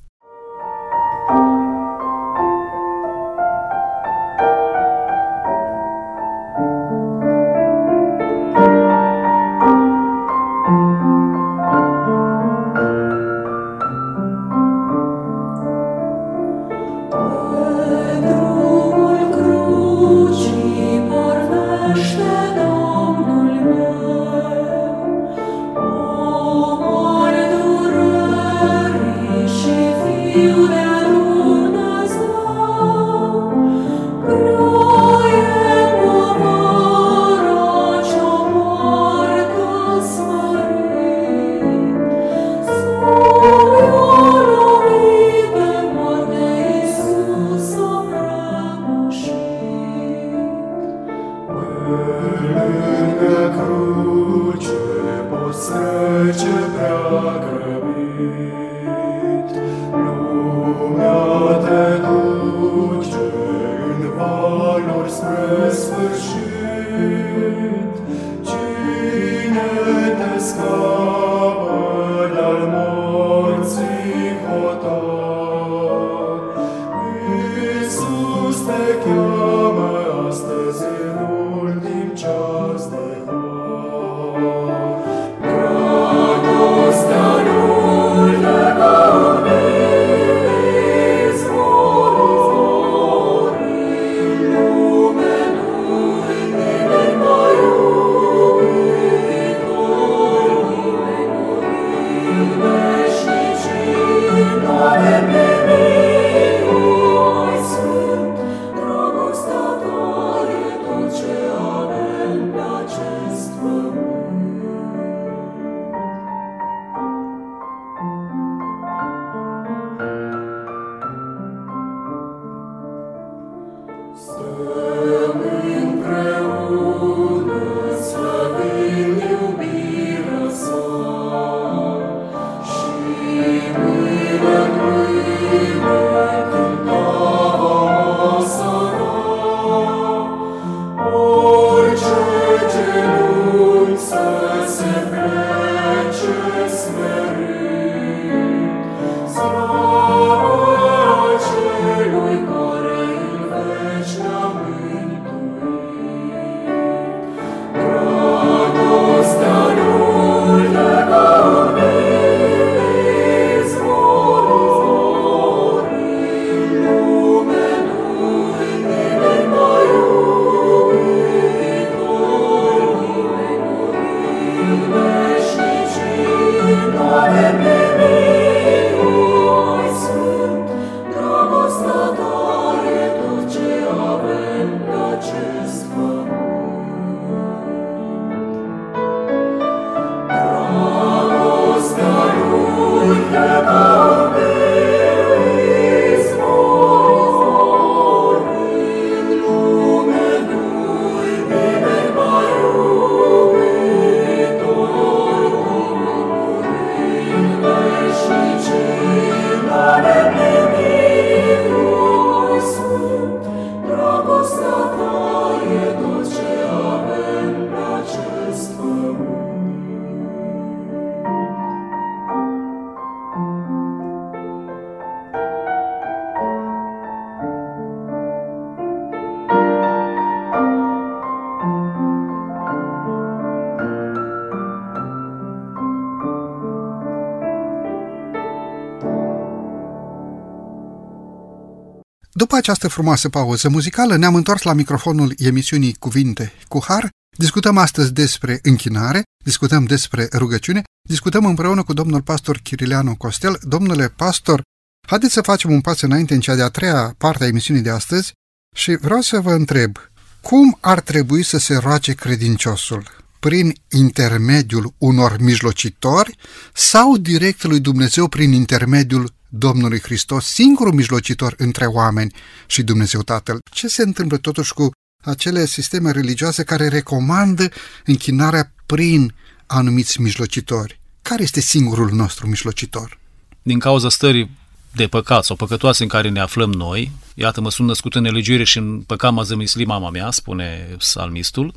După această frumoasă pauză muzicală, ne-am întors la microfonul emisiunii Cuvinte cu Har. Discutăm astăzi despre închinare, discutăm despre rugăciune, discutăm împreună cu domnul pastor Chirileanu Costel. Domnule pastor, haideți să facem un pas înainte în cea de-a treia parte a emisiunii de astăzi și vreau să vă întreb, cum ar trebui să se roage credinciosul? Prin intermediul unor mijlocitori sau direct lui Dumnezeu prin intermediul Domnului Hristos, singurul mijlocitor între oameni și Dumnezeu Tatăl. Ce se întâmplă totuși cu acele sisteme religioase care recomandă închinarea prin anumiți mijlocitori? Care este singurul nostru mijlocitor? Din cauza stării de păcat sau păcătoase în care ne aflăm noi, iată, mă sunt născut în nelegiuire și în păcat m-a zămislit mama mea, spune psalmistul,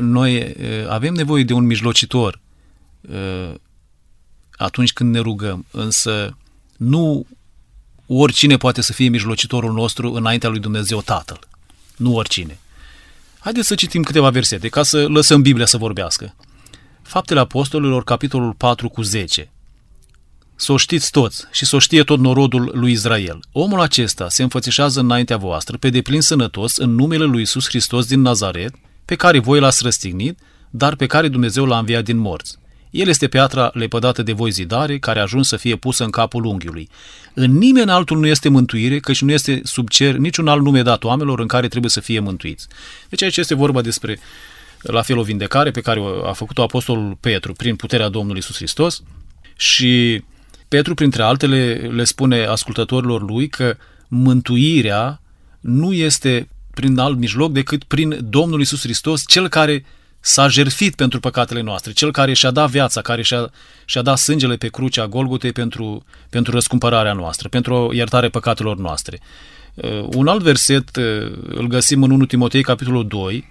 noi avem nevoie de un mijlocitor atunci când ne rugăm, însă nu oricine poate să fie mijlocitorul nostru înaintea lui Dumnezeu Tatăl. Nu oricine. Haideți să citim câteva versete ca să lăsăm Biblia să vorbească. Faptele Apostolilor, capitolul 4 cu 10. Să o știți toți și să o știe tot norodul lui Israel. Omul acesta se înfățișează înaintea voastră pe deplin sănătos în numele lui Isus Hristos din Nazaret, pe care voi l-ați răstignit, dar pe care Dumnezeu l-a înviat din morți. El este piatra lepădată de voi zidare, care a ajuns să fie pusă în capul unghiului. În nimeni altul nu este mântuire, căci nu este sub cer niciun alt nume dat oamenilor în care trebuie să fie mântuiți. Deci aici este vorba despre la fel o vindecare pe care a făcut-o Apostolul Petru prin puterea Domnului Isus Hristos și Petru, printre altele, le spune ascultătorilor lui că mântuirea nu este prin alt mijloc decât prin Domnul Isus Hristos, cel care s-a jertfit pentru păcatele noastre, cel care și-a dat viața, care și-a, și-a dat sângele pe crucea Golgotei pentru, pentru răscumpărarea noastră, pentru iertare păcatelor noastre. Uh, un alt verset uh, îl găsim în 1 Timotei, capitolul 2,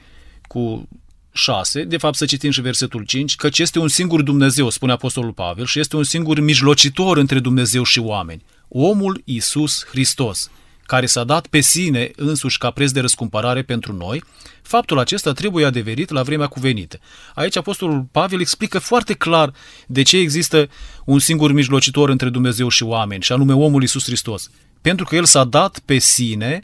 cu 6, de fapt să citim și versetul 5, căci este un singur Dumnezeu, spune Apostolul Pavel, și este un singur mijlocitor între Dumnezeu și oameni, omul Isus Hristos, care s-a dat pe sine însuși ca preț de răscumpărare pentru noi, faptul acesta trebuie adeverit la vremea cuvenită. Aici Apostolul Pavel explică foarte clar de ce există un singur mijlocitor între Dumnezeu și oameni, și anume omul Iisus Hristos. Pentru că El s-a dat pe sine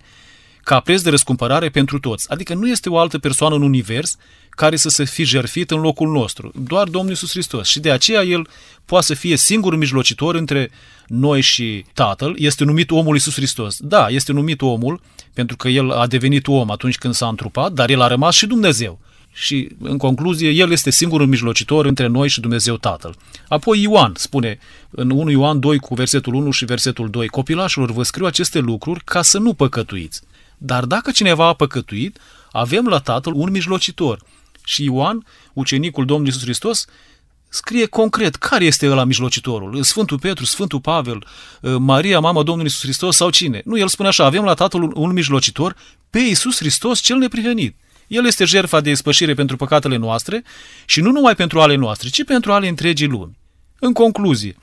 ca preț de răscumpărare pentru toți. Adică nu este o altă persoană în univers care să se fi jertfit în locul nostru. Doar Domnul Iisus Hristos. Și de aceea El poate să fie singurul mijlocitor între noi și Tatăl. Este numit omul Iisus Hristos. Da, este numit omul, pentru că El a devenit om atunci când s-a întrupat, dar El a rămas și Dumnezeu. Și, în concluzie, El este singurul mijlocitor între noi și Dumnezeu Tatăl. Apoi Ioan spune în 1 Ioan 2 cu versetul 1 și versetul 2, Copilașilor, vă scriu aceste lucruri ca să nu păcătuiți. Dar dacă cineva a păcătuit, avem la Tatăl un mijlocitor. Și Ioan, ucenicul Domnului Iisus Hristos, scrie concret care este ăla mijlocitorul. Sfântul Petru, Sfântul Pavel, ă, Maria, mama Domnului Iisus Hristos sau cine? Nu, el spune așa, avem la Tatăl un mijlocitor pe Iisus Hristos cel neprihănit. El este jertfa de ispășire pentru păcatele noastre și nu numai pentru ale noastre, ci pentru ale întregii lumi. În concluzie,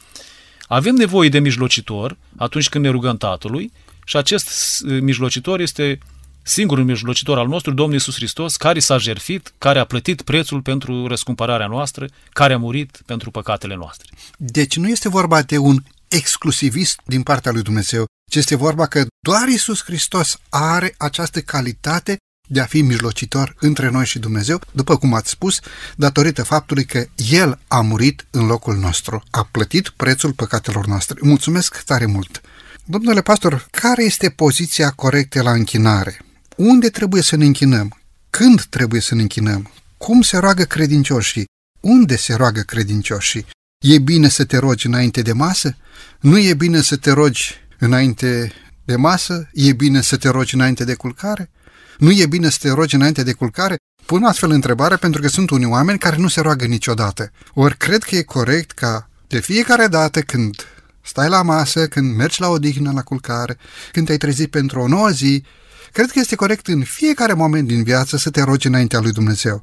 avem nevoie de mijlocitor atunci când ne rugăm Tatălui și acest mijlocitor este singurul mijlocitor al nostru, Domnul Iisus Hristos, care s-a jertfit, care a plătit prețul pentru răscumpărarea noastră, care a murit pentru păcatele noastre. Deci nu este vorba de un exclusivist din partea lui Dumnezeu, ci este vorba că doar Iisus Hristos are această calitate de a fi mijlocitor între noi și Dumnezeu, după cum ați spus, datorită faptului că El a murit în locul nostru, a plătit prețul păcatelor noastre. Mulțumesc tare mult! Domnule pastor, care este poziția corectă la închinare? Unde trebuie să ne închinăm? Când trebuie să ne închinăm? Cum se roagă credincioșii? Unde se roagă credincioșii? E bine să te rogi înainte de masă? Nu e bine să te rogi înainte de masă? E bine să te rogi înainte de culcare? Nu e bine să te rogi înainte de culcare? Pun astfel întrebare pentru că sunt unii oameni care nu se roagă niciodată. Ori cred că e corect ca de fiecare dată când stai la masă, când mergi la odihnă, la culcare, când te-ai trezit pentru o nouă zi, cred că este corect în fiecare moment din viață să te rogi înaintea lui Dumnezeu.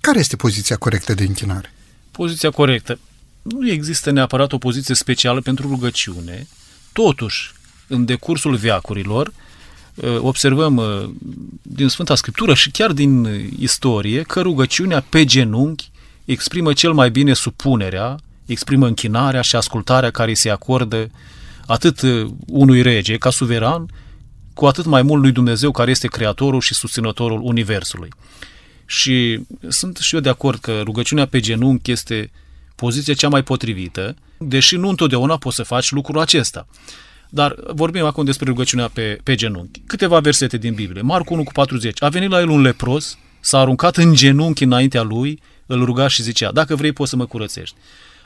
Care este poziția corectă de închinare? Poziția corectă. Nu există neapărat o poziție specială pentru rugăciune. Totuși, în decursul veacurilor, ă, observăm ă, din Sfânta Scriptură și chiar din istorie că rugăciunea pe genunchi exprimă cel mai bine supunerea exprimă închinarea și ascultarea care se acordă atât uh, unui rege ca suveran, cu atât mai mult lui Dumnezeu care este creatorul și susținătorul Universului. Și sunt și eu de acord că rugăciunea pe genunchi este poziția cea mai potrivită, deși nu întotdeauna poți să faci lucrul acesta. Dar vorbim acum despre rugăciunea pe, pe genunchi. Câteva versete din Biblie. Marcu 1 cu 40. A venit la el un lepros, s-a aruncat în genunchi înaintea lui, îl ruga și zicea, dacă vrei poți să mă curățești.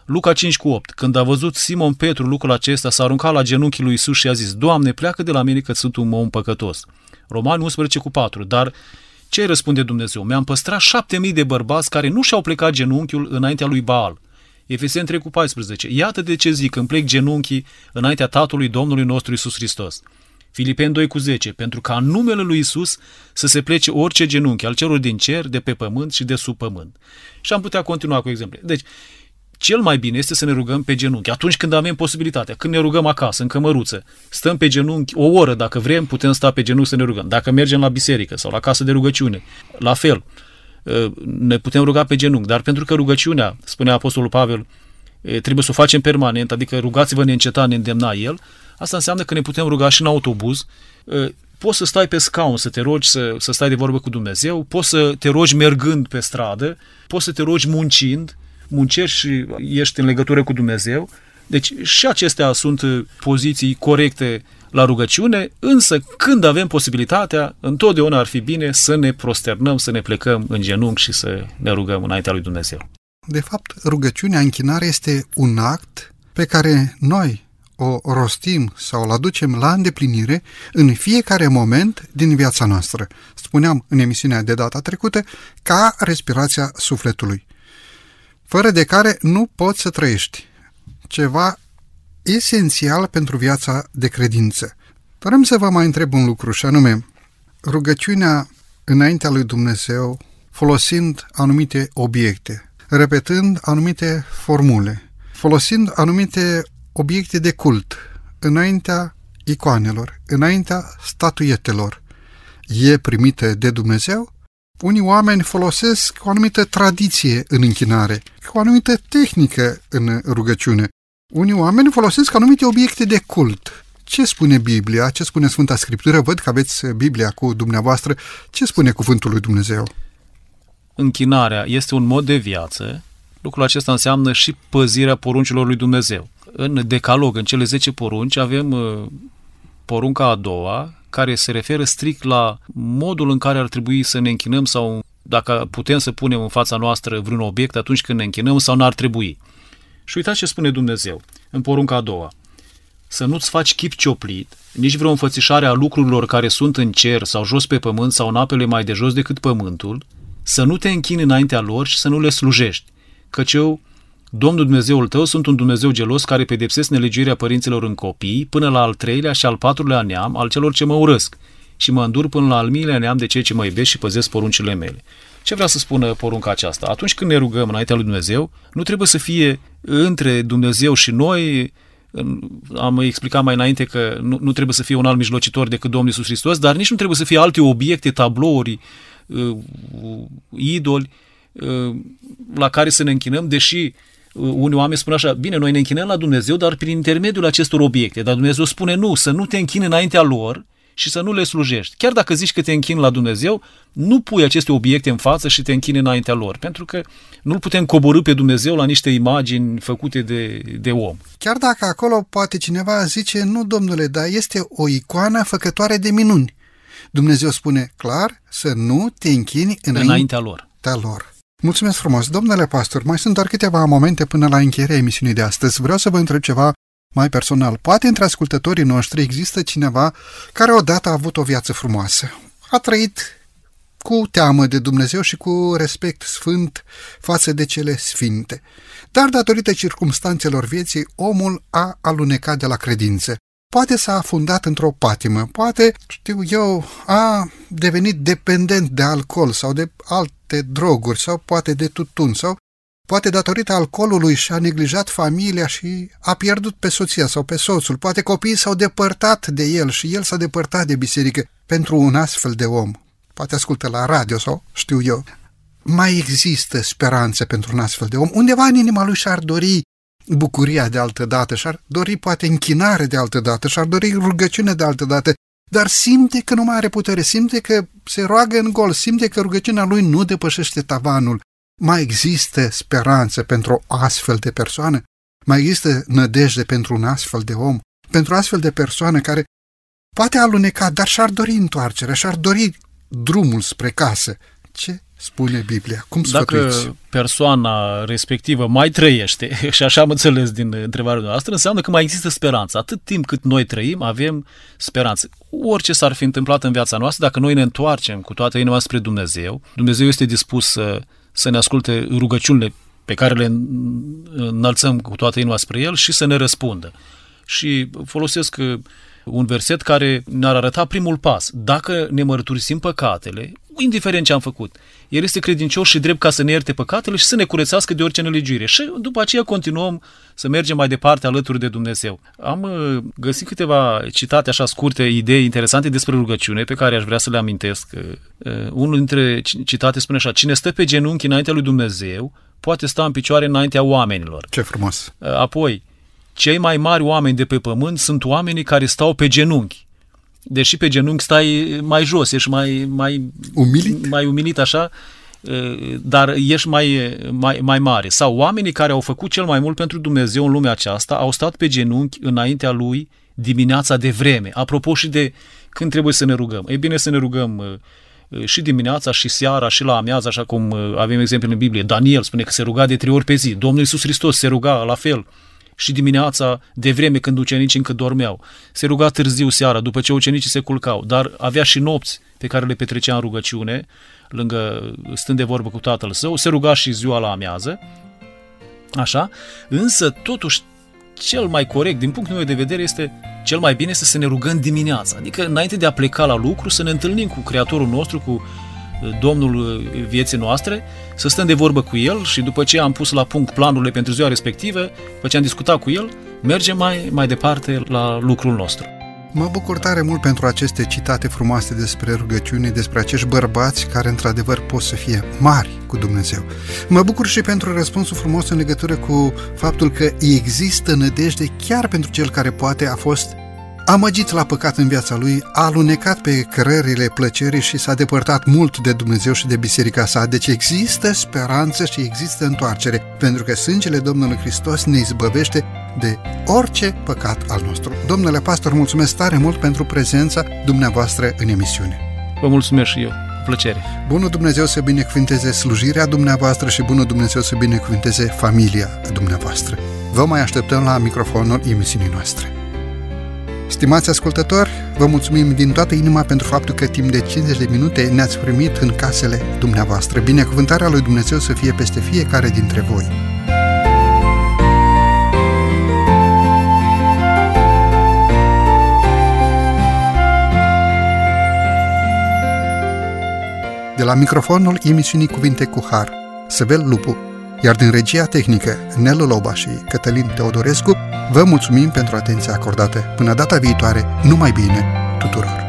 Luca 5 cu 8. Când a văzut Simon Petru lucrul acesta, s-a aruncat la genunchii lui Isus și a zis, Doamne, pleacă de la mine că sunt un om păcătos. Romani 11 cu 4. Dar ce răspunde Dumnezeu? Mi-am păstrat șapte mii de bărbați care nu și-au plecat genunchiul înaintea lui Baal. Efeseni 3 cu 14. Iată de ce zic, îmi plec genunchii înaintea Tatălui Domnului nostru Isus Hristos. Filipeni 2 cu 10. Pentru ca în numele lui Isus să se plece orice genunchi al celor din cer, de pe pământ și de sub pământ. Și am putea continua cu exemple. Deci, cel mai bine este să ne rugăm pe genunchi. Atunci când avem posibilitatea, când ne rugăm acasă, în cămăruță, stăm pe genunchi o oră, dacă vrem, putem sta pe genunchi să ne rugăm. Dacă mergem la biserică sau la casă de rugăciune, la fel, ă, ne putem ruga pe genunchi. Dar pentru că rugăciunea, spunea Apostolul Pavel, trebuie să o facem permanent, adică rugați-vă neîncetat, ne îndemna El, asta înseamnă că ne putem ruga și în autobuz, poți să stai pe scaun, să te rogi, să, să stai de vorbă cu Dumnezeu, poți să te rogi mergând pe stradă, poți să te rogi muncind, muncești și ești în legătură cu Dumnezeu. Deci și acestea sunt poziții corecte la rugăciune, însă când avem posibilitatea, întotdeauna ar fi bine să ne prosternăm, să ne plecăm în genunchi și să ne rugăm înaintea lui Dumnezeu. De fapt, rugăciunea, închinare este un act pe care noi o rostim sau o aducem la îndeplinire în fiecare moment din viața noastră. Spuneam în emisiunea de data trecută ca respirația sufletului fără de care nu poți să trăiești. Ceva esențial pentru viața de credință. Vrem să vă mai întreb un lucru și anume, rugăciunea înaintea lui Dumnezeu folosind anumite obiecte, repetând anumite formule, folosind anumite obiecte de cult înaintea icoanelor, înaintea statuietelor, e primită de Dumnezeu? Unii oameni folosesc o anumită tradiție în închinare, o anumită tehnică în rugăciune. Unii oameni folosesc anumite obiecte de cult. Ce spune Biblia? Ce spune Sfânta Scriptură? Văd că aveți Biblia cu dumneavoastră. Ce spune Cuvântul lui Dumnezeu? Închinarea este un mod de viață. Lucrul acesta înseamnă și păzirea poruncilor lui Dumnezeu. În decalog, în cele 10 porunci, avem uh, porunca a doua, care se referă strict la modul în care ar trebui să ne închinăm sau dacă putem să punem în fața noastră vreun obiect atunci când ne închinăm sau n-ar trebui. Și uitați ce spune Dumnezeu în porunca a doua. Să nu-ți faci chip cioplit, nici vreo înfățișare a lucrurilor care sunt în cer sau jos pe pământ sau în apele mai de jos decât pământul, să nu te închini înaintea lor și să nu le slujești, căci eu Domnul Dumnezeul tău sunt un Dumnezeu gelos care pedepsesc nelegiuirea părinților în copii până la al treilea și al patrulea neam al celor ce mă urăsc și mă îndur până la al miilea neam de cei ce mă iubesc și păzesc poruncile mele. Ce vrea să spună porunca aceasta? Atunci când ne rugăm înaintea lui Dumnezeu, nu trebuie să fie între Dumnezeu și noi, am explicat mai înainte că nu, nu trebuie să fie un alt mijlocitor decât Domnul Iisus Hristos, dar nici nu trebuie să fie alte obiecte, tablouri, uh, idoli uh, la care să ne închinăm, deși unii oameni spun așa, bine, noi ne închinăm la Dumnezeu, dar prin intermediul acestor obiecte. Dar Dumnezeu spune nu, să nu te închini înaintea lor și să nu le slujești. Chiar dacă zici că te închini la Dumnezeu, nu pui aceste obiecte în față și te închini înaintea lor, pentru că nu-L putem coborâ pe Dumnezeu la niște imagini făcute de, de om. Chiar dacă acolo poate cineva zice, nu, domnule, dar este o icoană făcătoare de minuni. Dumnezeu spune clar să nu te închini înaintea, înaintea lor. lor. Mulțumesc frumos, domnule pastor. Mai sunt doar câteva momente până la încheierea emisiunii de astăzi. Vreau să vă întreb ceva mai personal. Poate între ascultătorii noștri există cineva care odată a avut o viață frumoasă. A trăit cu teamă de Dumnezeu și cu respect sfânt față de cele sfinte. Dar datorită circumstanțelor vieții, omul a alunecat de la credință. Poate s-a afundat într-o patimă, poate, știu eu, a devenit dependent de alcool sau de alte droguri sau poate de tutun sau poate datorită alcoolului și-a neglijat familia și a pierdut pe soția sau pe soțul, poate copiii s-au depărtat de el și el s-a depărtat de biserică pentru un astfel de om. Poate ascultă la radio sau știu eu. Mai există speranțe pentru un astfel de om. Undeva în inima lui și-ar dori bucuria de altă dată, și-ar dori poate închinare de altă dată, și-ar dori rugăciune de altă dată, dar simte că nu mai are putere, simte că se roagă în gol, simte că rugăciunea lui nu depășește tavanul. Mai există speranță pentru o astfel de persoană? Mai există nădejde pentru un astfel de om? Pentru astfel de persoană care poate aluneca, dar și-ar dori întoarcerea, și-ar dori drumul spre casă. Ce spune Biblia? Cum sfătuiți? Dacă persoana respectivă mai trăiește, [LAUGHS] și așa am înțeles din întrebarea noastră, înseamnă că mai există speranță. Atât timp cât noi trăim, avem speranță. Orice s-ar fi întâmplat în viața noastră, dacă noi ne întoarcem cu toată inima spre Dumnezeu, Dumnezeu este dispus să, să ne asculte rugăciunile pe care le înălțăm cu toată inima spre El și să ne răspundă. Și folosesc un verset care ne-ar arăta primul pas. Dacă ne mărturisim păcatele, indiferent ce am făcut, El este credincios și drept ca să ne ierte păcatele și să ne curățească de orice nelegiuire. Și după aceea continuăm să mergem mai departe alături de Dumnezeu. Am uh, găsit câteva citate așa scurte, idei interesante despre rugăciune pe care aș vrea să le amintesc. Uh, uh, unul dintre citate spune așa, cine stă pe genunchi înaintea lui Dumnezeu, poate sta în picioare înaintea oamenilor. Ce frumos! Apoi, cei mai mari oameni de pe pământ sunt oamenii care stau pe genunchi. Deși pe genunchi stai mai jos, ești mai, mai, umilit. mai umilit așa, dar ești mai, mai, mai mare. Sau oamenii care au făcut cel mai mult pentru Dumnezeu în lumea aceasta au stat pe genunchi înaintea lui dimineața de vreme. Apropo și de când trebuie să ne rugăm. E bine să ne rugăm și dimineața și seara și la amiază, așa cum avem exemple în Biblie. Daniel spune că se ruga de trei ori pe zi. Domnul Iisus Hristos se ruga la fel și dimineața, de vreme când ucenicii încă dormeau. Se ruga târziu seara, după ce ucenicii se culcau, dar avea și nopți pe care le petrecea în rugăciune, lângă, stând de vorbă cu tatăl său, se ruga și ziua la amiază, așa, însă totuși cel mai corect, din punctul meu de vedere, este cel mai bine să se ne rugăm dimineața. Adică, înainte de a pleca la lucru, să ne întâlnim cu Creatorul nostru, cu Domnul vieții noastre, să stăm de vorbă cu El și după ce am pus la punct planurile pentru ziua respectivă, după ce am discutat cu El, mergem mai, mai departe la lucrul nostru. Mă bucur tare mult pentru aceste citate frumoase despre rugăciune, despre acești bărbați care într-adevăr pot să fie mari cu Dumnezeu. Mă bucur și pentru răspunsul frumos în legătură cu faptul că există nădejde chiar pentru cel care poate a fost amăgit la păcat în viața lui, a alunecat pe cărările plăcerii și s-a depărtat mult de Dumnezeu și de biserica sa. Deci există speranță și există întoarcere, pentru că sângele Domnului Hristos ne izbăvește de orice păcat al nostru. Domnule pastor, mulțumesc tare mult pentru prezența dumneavoastră în emisiune. Vă mulțumesc și eu. Plăcere. Bunul Dumnezeu să binecuvinteze slujirea dumneavoastră și bunul Dumnezeu să binecuvinteze familia dumneavoastră. Vă mai așteptăm la microfonul emisiunii noastre. Stimați ascultători, vă mulțumim din toată inima pentru faptul că timp de 50 de minute ne-ați primit în casele dumneavoastră. Binecuvântarea lui Dumnezeu să fie peste fiecare dintre voi. De la microfonul emisiunii Cuvinte cu Har, Săvel Lupu, iar din regia tehnică Nelu Loba și Cătălin Teodorescu, vă mulțumim pentru atenția acordată. Până data viitoare, numai bine tuturor!